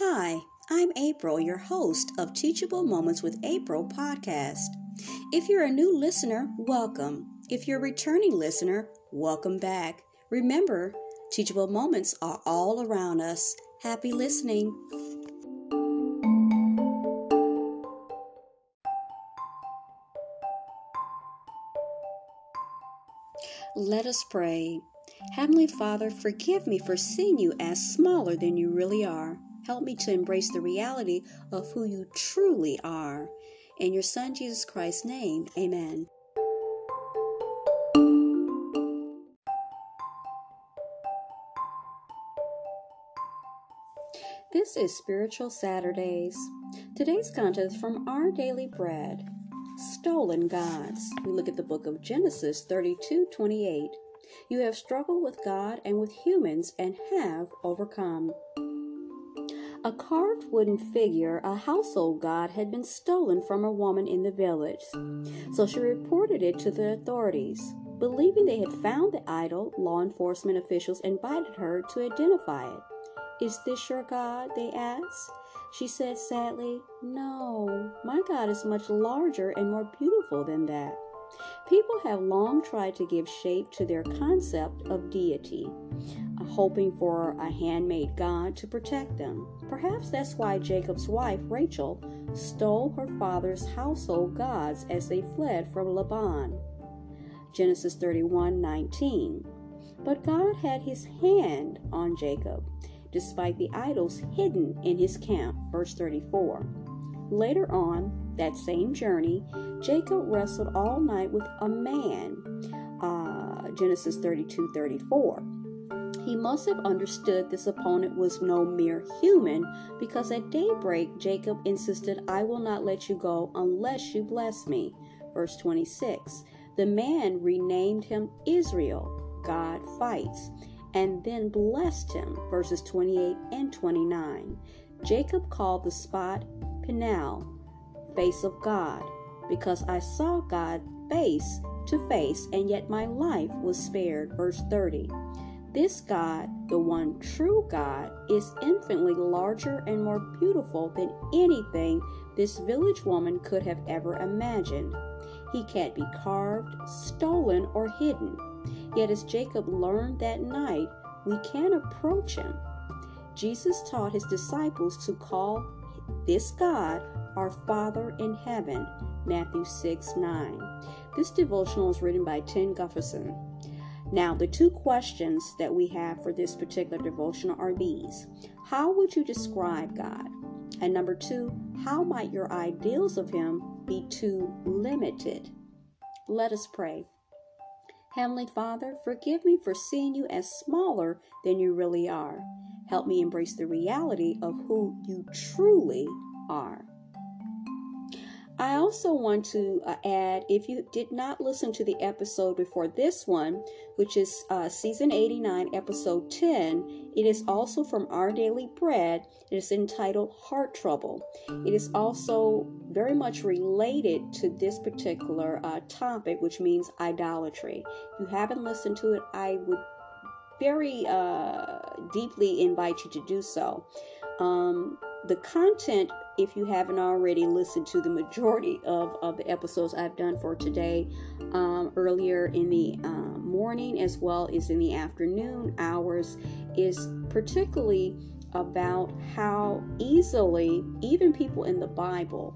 Hi, I'm April, your host of Teachable Moments with April podcast. If you're a new listener, welcome. If you're a returning listener, welcome back. Remember, teachable moments are all around us. Happy listening. Let us pray. Heavenly Father, forgive me for seeing you as smaller than you really are. Help me to embrace the reality of who you truly are. In your Son, Jesus Christ's name, amen. This is Spiritual Saturdays. Today's content is from Our Daily Bread Stolen Gods. We look at the book of Genesis 32 28. You have struggled with God and with humans and have overcome. A carved wooden figure, a household god, had been stolen from a woman in the village. So she reported it to the authorities. Believing they had found the idol, law enforcement officials invited her to identify it. Is this your God? they asked. She said sadly, No, my God is much larger and more beautiful than that. People have long tried to give shape to their concept of deity, hoping for a handmade God to protect them. Perhaps that's why Jacob's wife, Rachel, stole her father's household gods as they fled from Laban. Genesis 31 19. But God had his hand on Jacob, despite the idols hidden in his camp. Verse 34. Later on, that same journey, Jacob wrestled all night with a man. Uh, Genesis 32 34. He must have understood this opponent was no mere human because at daybreak Jacob insisted, I will not let you go unless you bless me. Verse 26. The man renamed him Israel, God fights, and then blessed him. Verses 28 and 29. Jacob called the spot Peniel, face of God, because I saw God face to face, and yet my life was spared. Verse 30. This God, the one true God, is infinitely larger and more beautiful than anything this village woman could have ever imagined. He can't be carved, stolen, or hidden. Yet, as Jacob learned that night, we can approach him. Jesus taught his disciples to call this God our Father in heaven. Matthew 6 9. This devotional is written by Tim Gustafson. Now, the two questions that we have for this particular devotional are these How would you describe God? And number two, how might your ideals of Him be too limited? Let us pray. Heavenly Father, forgive me for seeing you as smaller than you really are. Help me embrace the reality of who you truly are. I also want to uh, add if you did not listen to the episode before this one, which is uh, season 89, episode 10, it is also from Our Daily Bread. It is entitled Heart Trouble. It is also very much related to this particular uh, topic, which means idolatry. If you haven't listened to it, I would very uh, deeply invite you to do so. Um, the content, if you haven't already listened to the majority of, of the episodes I've done for today, um, earlier in the uh, morning as well as in the afternoon hours, is particularly about how easily, even people in the Bible,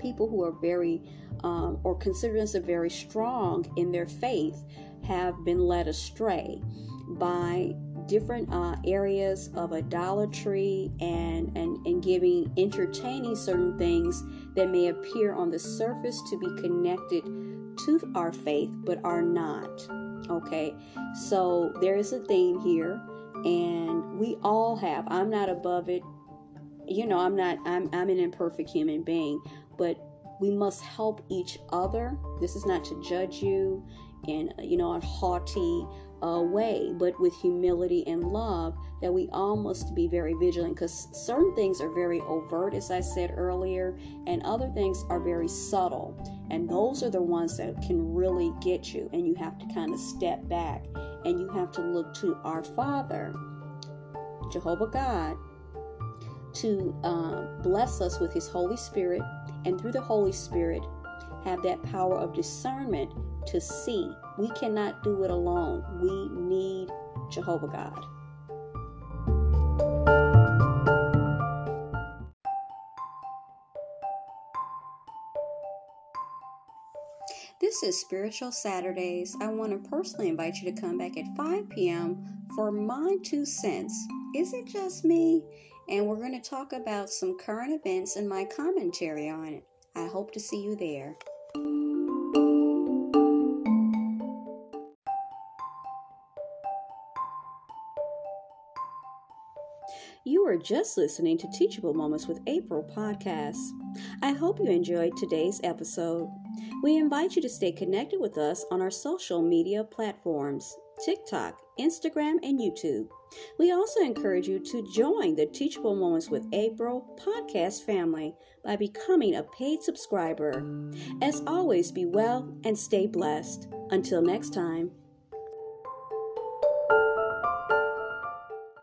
people who are very um, or consider themselves very strong in their faith, have been led astray by different uh, areas of idolatry and, and, and giving, entertaining certain things that may appear on the surface to be connected to our faith but are not. Okay, so there is a theme here, and we all have. I'm not above it. You know, I'm not, I'm, I'm an imperfect human being, but we must help each other. This is not to judge you in, you know, a haughty, uh, way, but with humility and love, that we all must be very vigilant because certain things are very overt, as I said earlier, and other things are very subtle. And those are the ones that can really get you, and you have to kind of step back and you have to look to our Father, Jehovah God, to uh, bless us with His Holy Spirit, and through the Holy Spirit, have that power of discernment to see. We cannot do it alone. We need Jehovah God. This is Spiritual Saturdays. I want to personally invite you to come back at 5 p.m. for my two cents. Is it just me? And we're going to talk about some current events and my commentary on it. I hope to see you there. You are just listening to Teachable Moments with April podcast. I hope you enjoyed today's episode. We invite you to stay connected with us on our social media platforms TikTok, Instagram, and YouTube. We also encourage you to join the Teachable Moments with April podcast family by becoming a paid subscriber. As always, be well and stay blessed. Until next time.